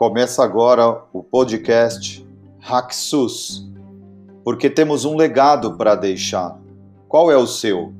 Começa agora o podcast Raxus, porque temos um legado para deixar. Qual é o seu?